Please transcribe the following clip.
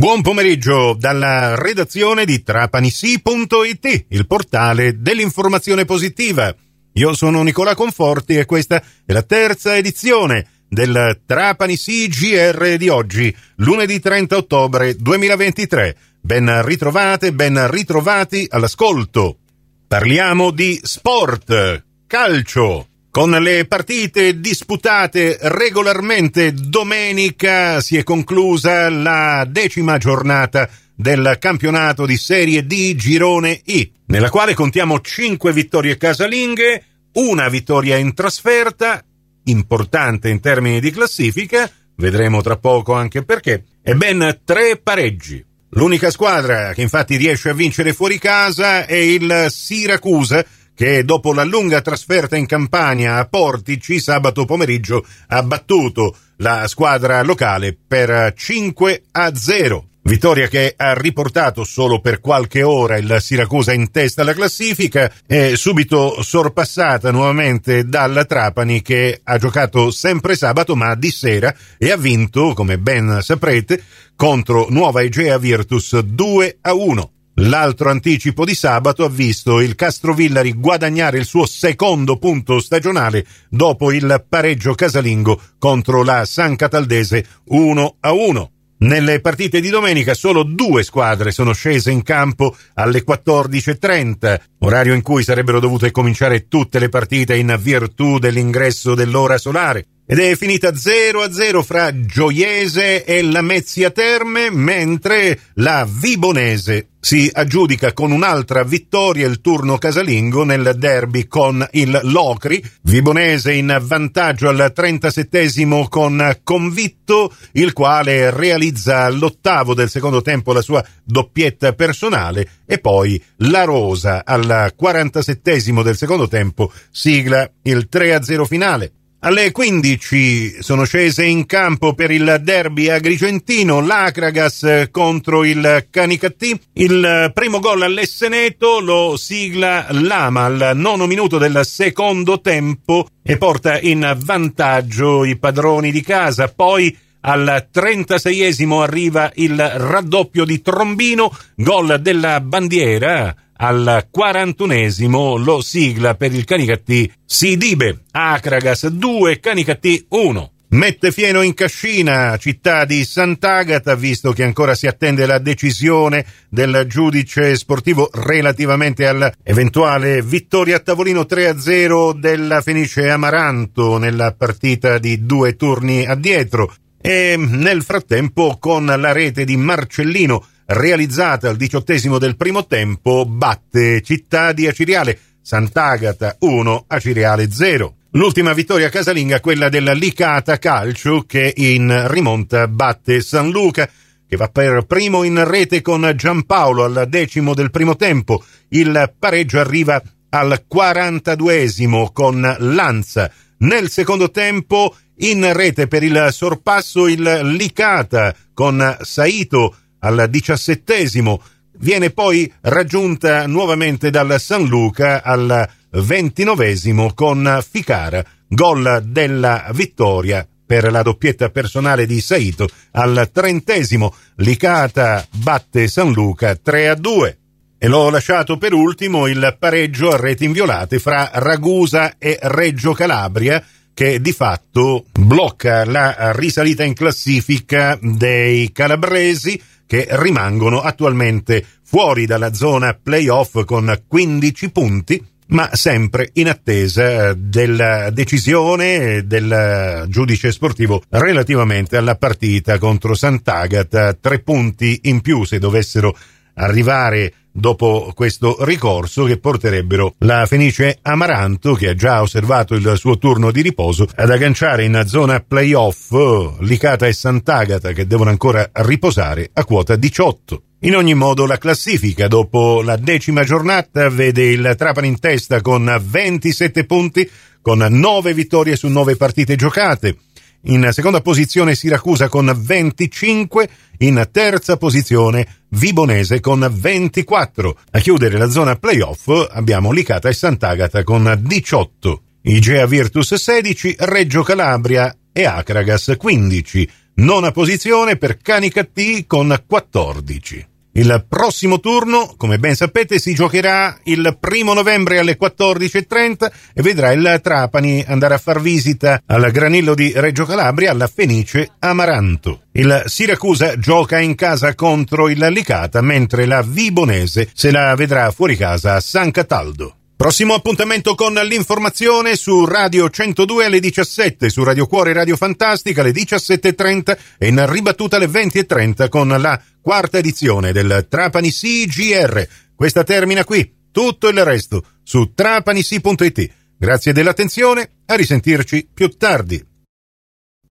Buon pomeriggio dalla redazione di trapanisi.it, il portale dell'informazione positiva. Io sono Nicola Conforti e questa è la terza edizione del Trapani CGR di oggi, lunedì 30 ottobre 2023. Ben ritrovate, ben ritrovati all'ascolto. Parliamo di sport, calcio, con le partite disputate regolarmente domenica si è conclusa la decima giornata del campionato di Serie D Girone I, nella quale contiamo 5 vittorie casalinghe, una vittoria in trasferta, importante in termini di classifica, vedremo tra poco anche perché, e ben tre pareggi. L'unica squadra che infatti riesce a vincere fuori casa è il Siracusa, che dopo la lunga trasferta in Campania a Portici sabato pomeriggio ha battuto la squadra locale per 5 a 0. Vittoria che ha riportato solo per qualche ora il Siracusa in testa alla classifica e subito sorpassata nuovamente dalla Trapani che ha giocato sempre sabato ma di sera e ha vinto, come ben saprete, contro Nuova Egea Virtus 2 a 1. L'altro anticipo di sabato ha visto il Castrovillari guadagnare il suo secondo punto stagionale dopo il pareggio casalingo contro la San Cataldese 1 a 1. Nelle partite di domenica solo due squadre sono scese in campo alle 14.30, orario in cui sarebbero dovute cominciare tutte le partite in virtù dell'ingresso dell'ora solare. Ed è finita 0 a 0 fra Gioiese e la Mezzia Terme, mentre la Vibonese si aggiudica con un'altra vittoria il turno casalingo nel derby con il Locri, Vibonese in vantaggio al 37 con Convitto, il quale realizza all'ottavo del secondo tempo la sua doppietta personale e poi la Rosa al 47 del secondo tempo sigla il 3 a 0 finale. Alle 15 sono scese in campo per il derby agrigentino l'Acragas contro il Canicattì. Il primo gol all'Esseneto lo sigla Lama al nono minuto del secondo tempo e porta in vantaggio i padroni di casa. Poi al 36esimo arriva il raddoppio di Trombino, gol della bandiera al 41esimo lo sigla per il Canicattì Sidibe, Acragas 2, Canicattì 1. Mette fieno in cascina, città di Sant'Agata, visto che ancora si attende la decisione del giudice sportivo relativamente all'eventuale vittoria a tavolino 3-0 della Fenice Amaranto nella partita di due turni addietro. E nel frattempo, con la rete di Marcellino, realizzata al diciottesimo del primo tempo, batte Città di Aciriale, Sant'Agata 1, Aciriale 0. L'ultima vittoria casalinga quella della Licata Calcio che in rimonta batte San Luca che va per primo in rete con Giampaolo al decimo del primo tempo. Il pareggio arriva al 42esimo con Lanza. Nel secondo tempo in rete per il sorpasso il Licata con Saito al diciassettesimo, viene poi raggiunta nuovamente dal San Luca al ventinovesimo con Ficara, gol della vittoria per la doppietta personale di Saito al trentesimo. Licata batte San Luca 3 a 2. E l'ho lasciato per ultimo il pareggio a reti inviolate fra Ragusa e Reggio Calabria, che di fatto blocca la risalita in classifica dei calabresi che rimangono attualmente fuori dalla zona playoff con 15 punti, ma sempre in attesa della decisione del giudice sportivo relativamente alla partita contro Sant'Agata. Tre punti in più se dovessero arrivare dopo questo ricorso che porterebbero la Fenice Amaranto, che ha già osservato il suo turno di riposo, ad agganciare in zona playoff Licata e Sant'Agata che devono ancora riposare a quota 18. In ogni modo la classifica dopo la decima giornata vede il Trapani in testa con 27 punti, con 9 vittorie su 9 partite giocate. In seconda posizione Siracusa con 25, in terza posizione Vibonese con 24. A chiudere la zona playoff abbiamo Licata e Sant'Agata con 18. Igea Virtus 16, Reggio Calabria e Acragas 15. nona posizione per Canicattì con 14. Il prossimo turno, come ben sapete, si giocherà il primo novembre alle 14.30 e vedrà il Trapani andare a far visita al Granillo di Reggio Calabria alla Fenice Amaranto. Il Siracusa gioca in casa contro il Licata, mentre la Vibonese se la vedrà fuori casa a San Cataldo. Prossimo appuntamento con l'informazione su Radio 102 alle 17, su Radio Cuore Radio Fantastica alle 17.30 e in ribattuta alle 20.30 con la quarta edizione del Trapani CGR. Questa termina qui, tutto il resto su trapanisi.it. Grazie dell'attenzione, a risentirci più tardi.